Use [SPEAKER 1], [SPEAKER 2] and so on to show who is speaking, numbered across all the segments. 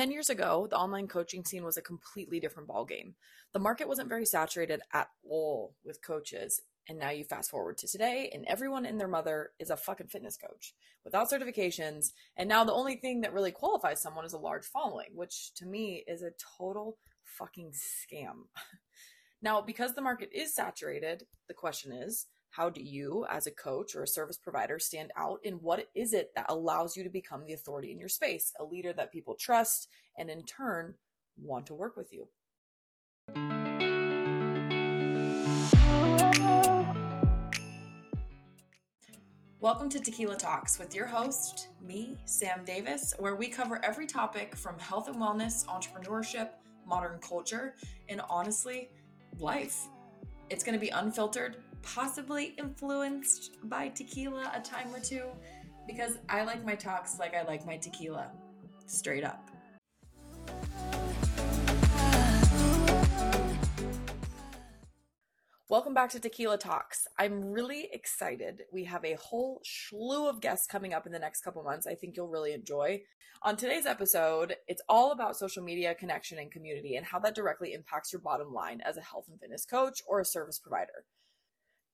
[SPEAKER 1] 10 years ago, the online coaching scene was a completely different ballgame. The market wasn't very saturated at all with coaches. And now you fast forward to today, and everyone and their mother is a fucking fitness coach without certifications. And now the only thing that really qualifies someone is a large following, which to me is a total fucking scam. Now, because the market is saturated, the question is how do you, as a coach or a service provider, stand out? And what is it that allows you to become the authority in your space, a leader that people trust and in turn want to work with you? Welcome to Tequila Talks with your host, me, Sam Davis, where we cover every topic from health and wellness, entrepreneurship, modern culture, and honestly, life. It's going to be unfiltered, possibly influenced by tequila a time or two, because I like my talks like I like my tequila, straight up. Welcome back to Tequila Talks. I'm really excited. We have a whole slew of guests coming up in the next couple months. I think you'll really enjoy. On today's episode, it's all about social media connection and community and how that directly impacts your bottom line as a health and fitness coach or a service provider.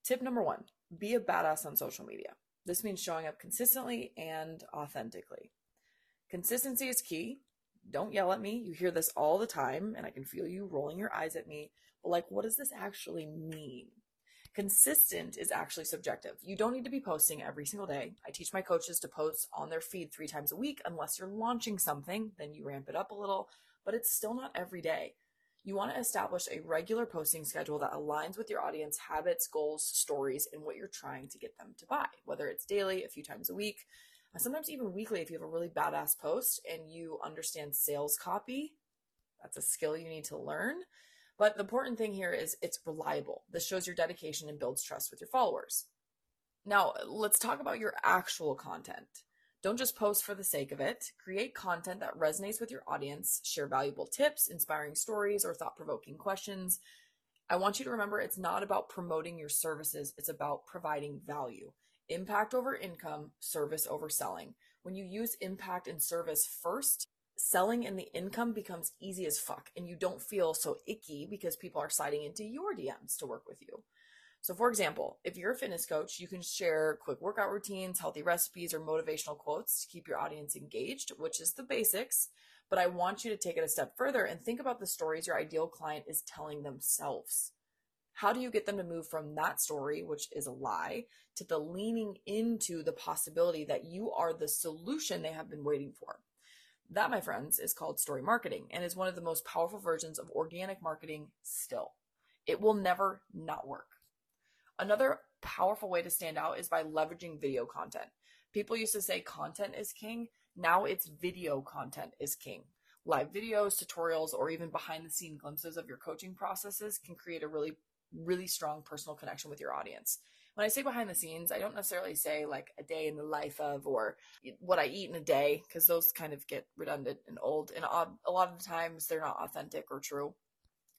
[SPEAKER 1] Tip number one be a badass on social media. This means showing up consistently and authentically. Consistency is key. Don't yell at me. You hear this all the time, and I can feel you rolling your eyes at me But, like, what does this actually mean? Consistent is actually subjective. You don't need to be posting every single day. I teach my coaches to post on their feed three times a week unless you're launching something, then you ramp it up a little, but it's still not every day. You want to establish a regular posting schedule that aligns with your audience habits, goals, stories, and what you're trying to get them to buy, whether it's daily, a few times a week, uh, sometimes even weekly if you have a really badass post and you understand sales copy. That's a skill you need to learn. But the important thing here is it's reliable. This shows your dedication and builds trust with your followers. Now, let's talk about your actual content. Don't just post for the sake of it. Create content that resonates with your audience, share valuable tips, inspiring stories, or thought provoking questions. I want you to remember it's not about promoting your services, it's about providing value. Impact over income, service over selling. When you use impact and service first, selling and the income becomes easy as fuck and you don't feel so icky because people are sliding into your DMs to work with you. So, for example, if you're a fitness coach, you can share quick workout routines, healthy recipes, or motivational quotes to keep your audience engaged, which is the basics. But I want you to take it a step further and think about the stories your ideal client is telling themselves. How do you get them to move from that story, which is a lie, to the leaning into the possibility that you are the solution they have been waiting for? That, my friends, is called story marketing and is one of the most powerful versions of organic marketing still. It will never not work. Another powerful way to stand out is by leveraging video content. People used to say content is king. Now it's video content is king. Live videos, tutorials, or even behind the scene glimpses of your coaching processes can create a really, really strong personal connection with your audience when I say behind the scenes, I don't necessarily say like a day in the life of or what I eat in a day because those kind of get redundant and old. And a lot of the times they're not authentic or true.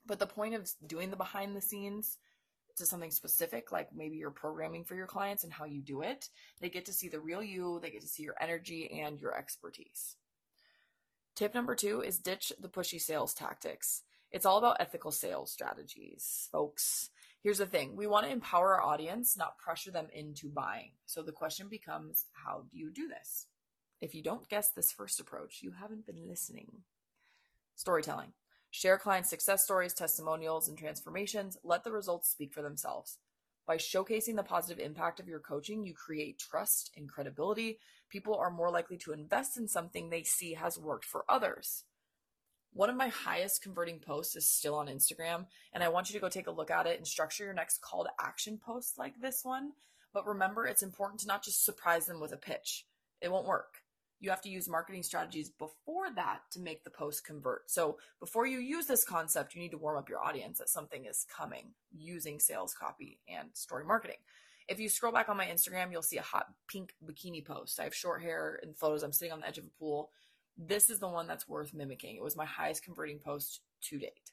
[SPEAKER 1] But the point of doing the behind the scenes to something specific, like maybe you're programming for your clients and how you do it, they get to see the real you, they get to see your energy and your expertise. Tip number two is ditch the pushy sales tactics. It's all about ethical sales strategies, folks. Here's the thing we want to empower our audience, not pressure them into buying. So the question becomes how do you do this? If you don't guess this first approach, you haven't been listening. Storytelling. Share client success stories, testimonials, and transformations. Let the results speak for themselves. By showcasing the positive impact of your coaching, you create trust and credibility. People are more likely to invest in something they see has worked for others. One of my highest converting posts is still on Instagram, and I want you to go take a look at it and structure your next call to action post like this one. But remember, it's important to not just surprise them with a pitch, it won't work. You have to use marketing strategies before that to make the post convert. So, before you use this concept, you need to warm up your audience that something is coming using sales copy and story marketing. If you scroll back on my Instagram, you'll see a hot pink bikini post. I have short hair and photos. I'm sitting on the edge of a pool this is the one that's worth mimicking. It was my highest converting post to date.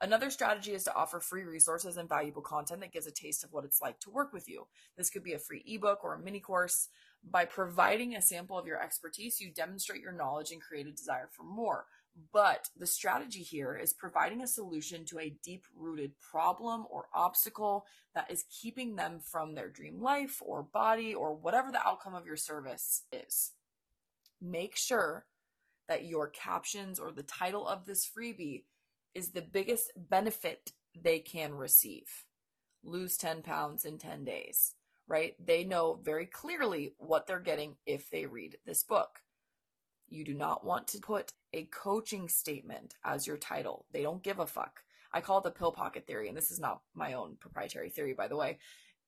[SPEAKER 1] Another strategy is to offer free resources and valuable content that gives a taste of what it's like to work with you. This could be a free ebook or a mini course. By providing a sample of your expertise, you demonstrate your knowledge and create a desire for more. But the strategy here is providing a solution to a deep rooted problem or obstacle that is keeping them from their dream life or body or whatever the outcome of your service is. Make sure that your captions or the title of this freebie is the biggest benefit they can receive. Lose 10 pounds in 10 days, right? They know very clearly what they're getting if they read this book. You do not want to put a coaching statement as your title. They don't give a fuck. I call it the pill pocket theory, and this is not my own proprietary theory, by the way.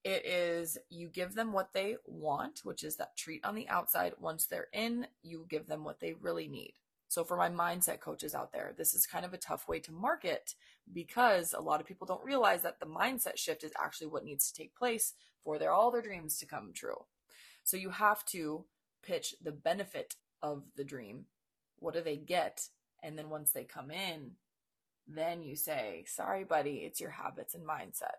[SPEAKER 1] It is you give them what they want, which is that treat on the outside. Once they're in, you give them what they really need. So, for my mindset coaches out there, this is kind of a tough way to market because a lot of people don't realize that the mindset shift is actually what needs to take place for their all their dreams to come true. So, you have to pitch the benefit of the dream. What do they get? And then once they come in, then you say, sorry, buddy, it's your habits and mindset.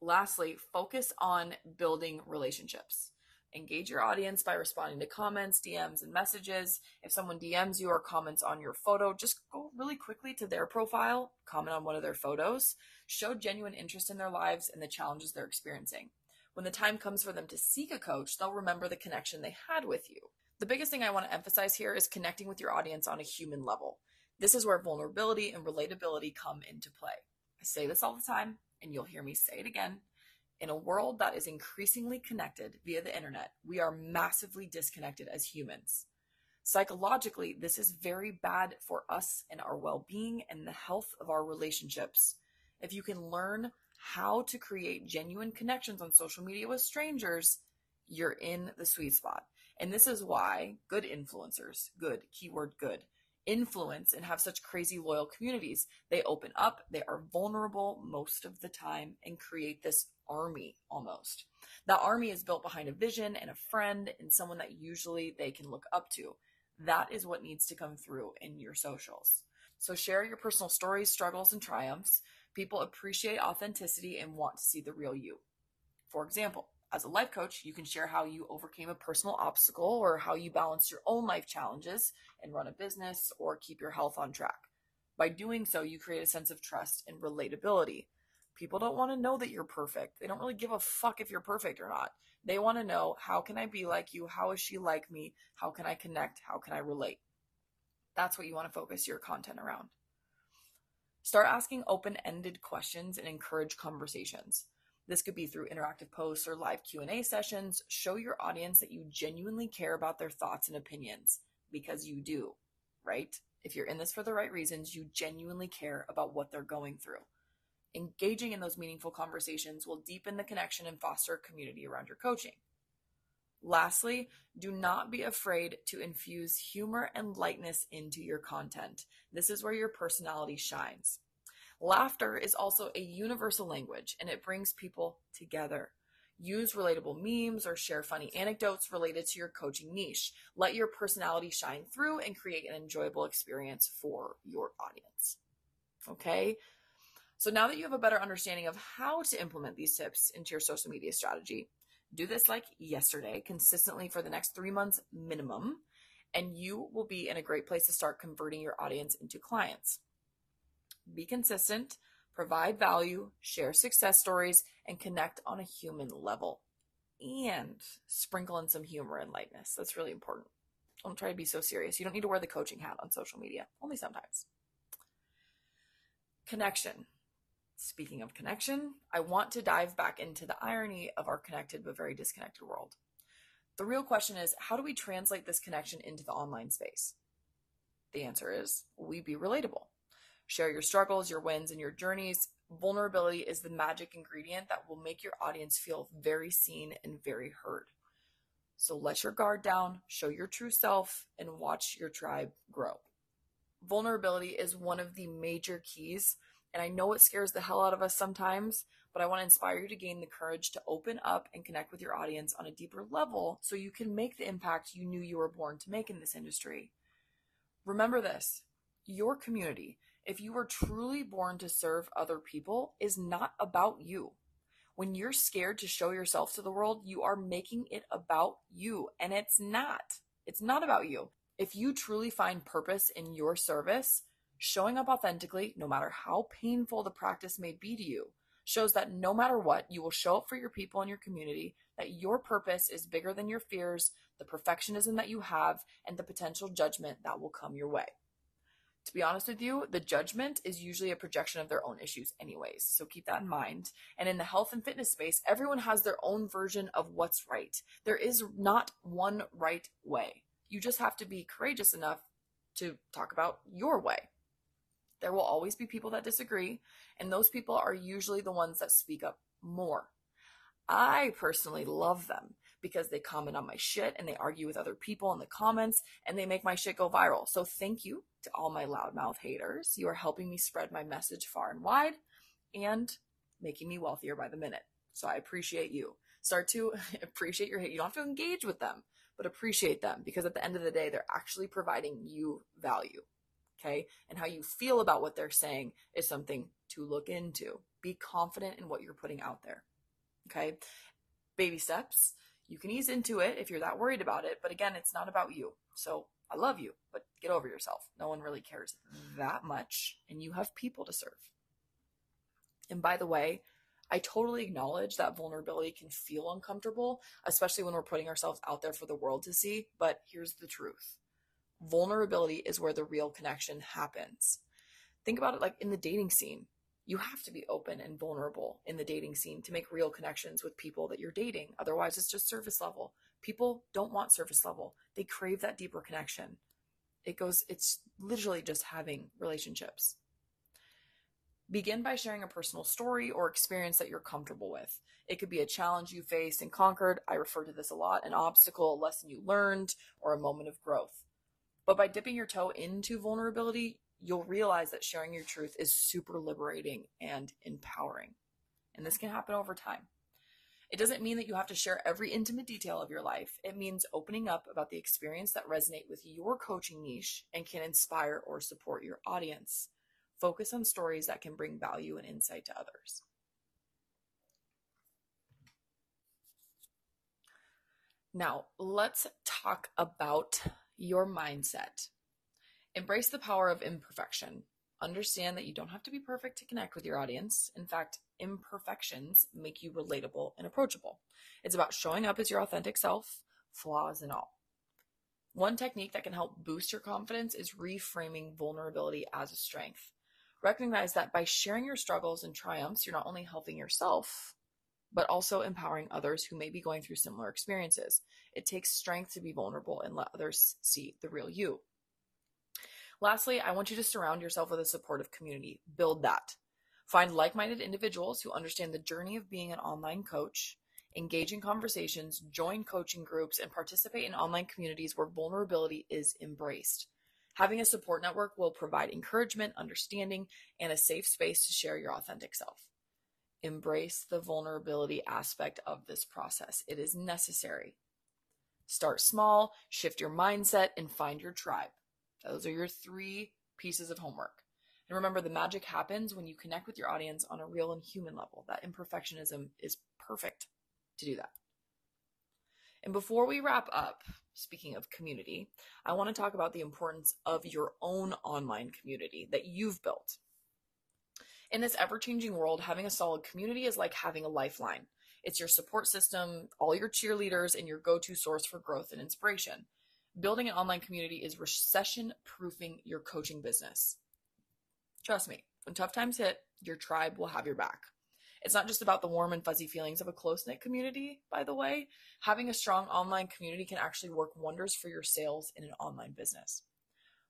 [SPEAKER 1] Lastly, focus on building relationships. Engage your audience by responding to comments, DMs, and messages. If someone DMs you or comments on your photo, just go really quickly to their profile, comment on one of their photos, show genuine interest in their lives and the challenges they're experiencing. When the time comes for them to seek a coach, they'll remember the connection they had with you. The biggest thing I want to emphasize here is connecting with your audience on a human level. This is where vulnerability and relatability come into play. I say this all the time, and you'll hear me say it again. In a world that is increasingly connected via the internet, we are massively disconnected as humans. Psychologically, this is very bad for us and our well being and the health of our relationships. If you can learn how to create genuine connections on social media with strangers, you're in the sweet spot. And this is why good influencers, good, keyword good, influence and have such crazy loyal communities. They open up, they are vulnerable most of the time, and create this army almost. That army is built behind a vision and a friend and someone that usually they can look up to. That is what needs to come through in your socials. So share your personal stories, struggles, and triumphs. People appreciate authenticity and want to see the real you. For example, as a life coach, you can share how you overcame a personal obstacle or how you balance your own life challenges and run a business or keep your health on track. By doing so, you create a sense of trust and relatability. People don't want to know that you're perfect. They don't really give a fuck if you're perfect or not. They want to know how can I be like you? How is she like me? How can I connect? How can I relate? That's what you want to focus your content around. Start asking open-ended questions and encourage conversations. This could be through interactive posts or live Q&A sessions. Show your audience that you genuinely care about their thoughts and opinions because you do, right? If you're in this for the right reasons, you genuinely care about what they're going through. Engaging in those meaningful conversations will deepen the connection and foster a community around your coaching. Lastly, do not be afraid to infuse humor and lightness into your content. This is where your personality shines. Laughter is also a universal language and it brings people together. Use relatable memes or share funny anecdotes related to your coaching niche. Let your personality shine through and create an enjoyable experience for your audience. Okay? So now that you have a better understanding of how to implement these tips into your social media strategy, do this like yesterday, consistently for the next three months minimum, and you will be in a great place to start converting your audience into clients be consistent, provide value, share success stories, and connect on a human level. And sprinkle in some humor and lightness. That's really important. Don't try to be so serious. You don't need to wear the coaching hat on social media, only sometimes. Connection. Speaking of connection, I want to dive back into the irony of our connected but very disconnected world. The real question is how do we translate this connection into the online space? The answer is we be relatable. Share your struggles, your wins, and your journeys. Vulnerability is the magic ingredient that will make your audience feel very seen and very heard. So let your guard down, show your true self, and watch your tribe grow. Vulnerability is one of the major keys, and I know it scares the hell out of us sometimes, but I want to inspire you to gain the courage to open up and connect with your audience on a deeper level so you can make the impact you knew you were born to make in this industry. Remember this your community if you were truly born to serve other people, is not about you. When you're scared to show yourself to the world, you are making it about you, and it's not. It's not about you. If you truly find purpose in your service, showing up authentically, no matter how painful the practice may be to you, shows that no matter what, you will show up for your people and your community, that your purpose is bigger than your fears, the perfectionism that you have, and the potential judgment that will come your way. To be honest with you, the judgment is usually a projection of their own issues, anyways. So keep that in mind. And in the health and fitness space, everyone has their own version of what's right. There is not one right way. You just have to be courageous enough to talk about your way. There will always be people that disagree, and those people are usually the ones that speak up more. I personally love them because they comment on my shit and they argue with other people in the comments and they make my shit go viral. So thank you to all my loudmouth haters. You are helping me spread my message far and wide and making me wealthier by the minute. So I appreciate you. Start to appreciate your hate. You don't have to engage with them, but appreciate them because at the end of the day, they're actually providing you value. Okay. And how you feel about what they're saying is something to look into. Be confident in what you're putting out there. Okay. Baby steps. You can ease into it if you're that worried about it. But again, it's not about you. So I love you, but get over yourself. No one really cares that much. And you have people to serve. And by the way, I totally acknowledge that vulnerability can feel uncomfortable, especially when we're putting ourselves out there for the world to see. But here's the truth vulnerability is where the real connection happens. Think about it like in the dating scene. You have to be open and vulnerable in the dating scene to make real connections with people that you're dating. Otherwise, it's just surface level. People don't want surface level, they crave that deeper connection. It goes, it's literally just having relationships. Begin by sharing a personal story or experience that you're comfortable with. It could be a challenge you faced and conquered. I refer to this a lot an obstacle, a lesson you learned, or a moment of growth. But by dipping your toe into vulnerability, you'll realize that sharing your truth is super liberating and empowering. And this can happen over time. It doesn't mean that you have to share every intimate detail of your life. It means opening up about the experience that resonate with your coaching niche and can inspire or support your audience. Focus on stories that can bring value and insight to others. Now, let's talk about your mindset. Embrace the power of imperfection. Understand that you don't have to be perfect to connect with your audience. In fact, imperfections make you relatable and approachable. It's about showing up as your authentic self, flaws and all. One technique that can help boost your confidence is reframing vulnerability as a strength. Recognize that by sharing your struggles and triumphs, you're not only helping yourself, but also empowering others who may be going through similar experiences. It takes strength to be vulnerable and let others see the real you. Lastly, I want you to surround yourself with a supportive community. Build that. Find like minded individuals who understand the journey of being an online coach, engage in conversations, join coaching groups, and participate in online communities where vulnerability is embraced. Having a support network will provide encouragement, understanding, and a safe space to share your authentic self embrace the vulnerability aspect of this process. It is necessary. Start small, shift your mindset, and find your tribe. Those are your three pieces of homework. And remember, the magic happens when you connect with your audience on a real and human level. That imperfectionism is perfect to do that. And before we wrap up, speaking of community, I want to talk about the importance of your own online community that you've built. In this ever changing world, having a solid community is like having a lifeline. It's your support system, all your cheerleaders, and your go to source for growth and inspiration. Building an online community is recession proofing your coaching business. Trust me, when tough times hit, your tribe will have your back. It's not just about the warm and fuzzy feelings of a close knit community, by the way. Having a strong online community can actually work wonders for your sales in an online business.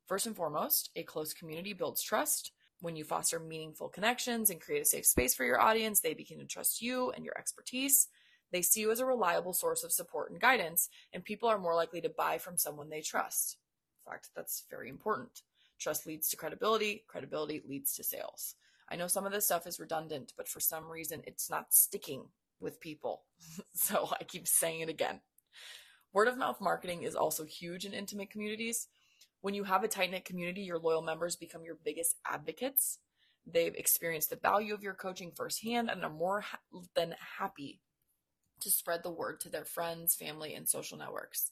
[SPEAKER 1] First and foremost, a close community builds trust, when you foster meaningful connections and create a safe space for your audience, they begin to trust you and your expertise. They see you as a reliable source of support and guidance, and people are more likely to buy from someone they trust. In fact, that's very important. Trust leads to credibility, credibility leads to sales. I know some of this stuff is redundant, but for some reason it's not sticking with people. so I keep saying it again. Word of mouth marketing is also huge in intimate communities. When you have a tight knit community, your loyal members become your biggest advocates. They've experienced the value of your coaching firsthand and are more ha- than happy to spread the word to their friends, family, and social networks.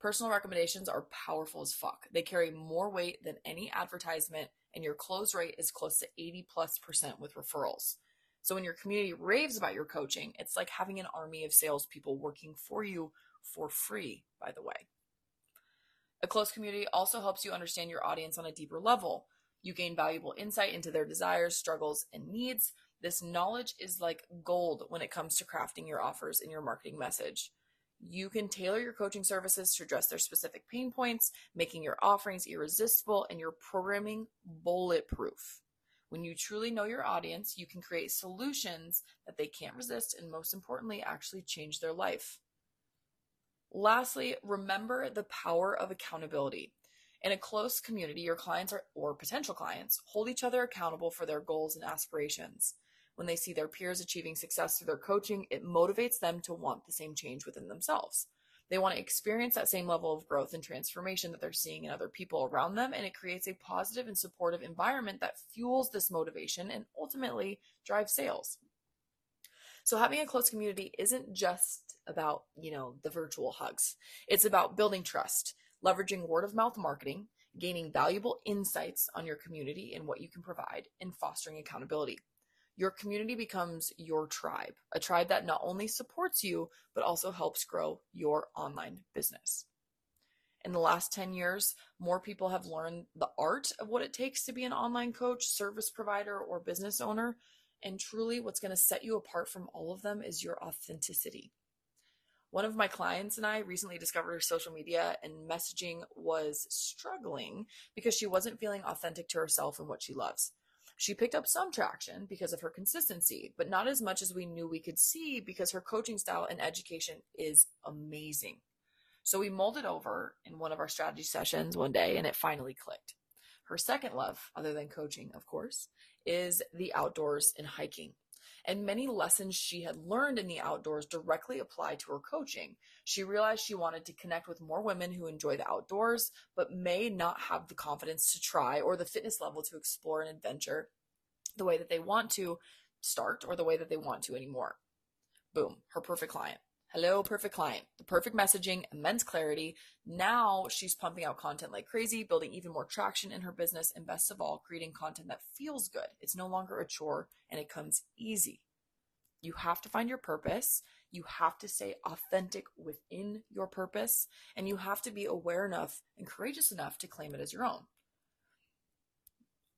[SPEAKER 1] Personal recommendations are powerful as fuck. They carry more weight than any advertisement, and your close rate is close to 80 plus percent with referrals. So when your community raves about your coaching, it's like having an army of salespeople working for you for free, by the way. A close community also helps you understand your audience on a deeper level. You gain valuable insight into their desires, struggles, and needs. This knowledge is like gold when it comes to crafting your offers and your marketing message. You can tailor your coaching services to address their specific pain points, making your offerings irresistible and your programming bulletproof. When you truly know your audience, you can create solutions that they can't resist and, most importantly, actually change their life. Lastly, remember the power of accountability. In a close community, your clients are, or potential clients hold each other accountable for their goals and aspirations. When they see their peers achieving success through their coaching, it motivates them to want the same change within themselves. They want to experience that same level of growth and transformation that they're seeing in other people around them, and it creates a positive and supportive environment that fuels this motivation and ultimately drives sales. So having a close community isn't just about, you know, the virtual hugs. It's about building trust, leveraging word of mouth marketing, gaining valuable insights on your community and what you can provide, and fostering accountability your community becomes your tribe, a tribe that not only supports you, but also helps grow your online business. In the last 10 years, more people have learned the art of what it takes to be an online coach, service provider, or business owner. And truly, what's going to set you apart from all of them is your authenticity. One of my clients and I recently discovered her social media and messaging was struggling because she wasn't feeling authentic to herself and what she loves. She picked up some traction because of her consistency, but not as much as we knew we could see because her coaching style and education is amazing. So we molded over in one of our strategy sessions one day and it finally clicked. Her second love, other than coaching, of course, is the outdoors and hiking and many lessons she had learned in the outdoors directly applied to her coaching. She realized she wanted to connect with more women who enjoy the outdoors, but may not have the confidence to try or the fitness level to explore an adventure the way that they want to start or the way that they want to anymore. Boom, her perfect client. Hello, perfect client. The perfect messaging, immense clarity. Now she's pumping out content like crazy, building even more traction in her business, and best of all, creating content that feels good. It's no longer a chore and it comes easy. You have to find your purpose. You have to stay authentic within your purpose, and you have to be aware enough and courageous enough to claim it as your own.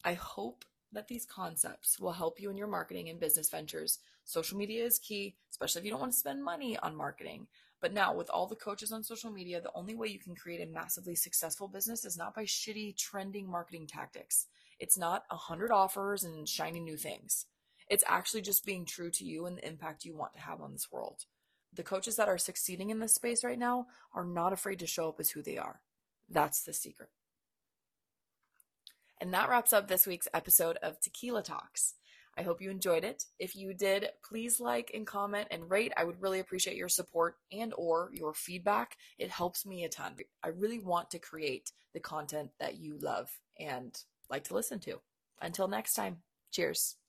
[SPEAKER 1] I hope that these concepts will help you in your marketing and business ventures. Social media is key, especially if you don't want to spend money on marketing. But now, with all the coaches on social media, the only way you can create a massively successful business is not by shitty, trending marketing tactics. It's not a hundred offers and shiny new things. It's actually just being true to you and the impact you want to have on this world. The coaches that are succeeding in this space right now are not afraid to show up as who they are. That's the secret. And that wraps up this week's episode of Tequila Talks. I hope you enjoyed it. If you did, please like and comment and rate. I would really appreciate your support and or your feedback. It helps me a ton. I really want to create the content that you love and like to listen to. Until next time, cheers.